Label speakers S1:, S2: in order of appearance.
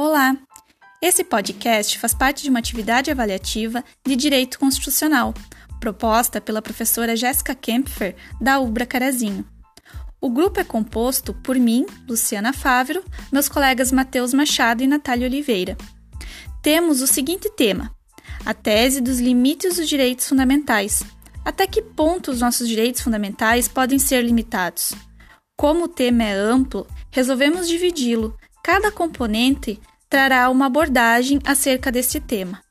S1: Olá! Esse podcast faz parte de uma atividade avaliativa de Direito Constitucional, proposta pela professora Jéssica Kempfer, da UBRA Carazinho. O grupo é composto por mim, Luciana Fávero, meus colegas Matheus Machado e Natália Oliveira. Temos o seguinte tema: a tese dos limites dos direitos fundamentais. Até que ponto os nossos direitos fundamentais podem ser limitados? Como o tema é amplo, resolvemos dividi-lo. Cada componente trará uma abordagem acerca deste tema.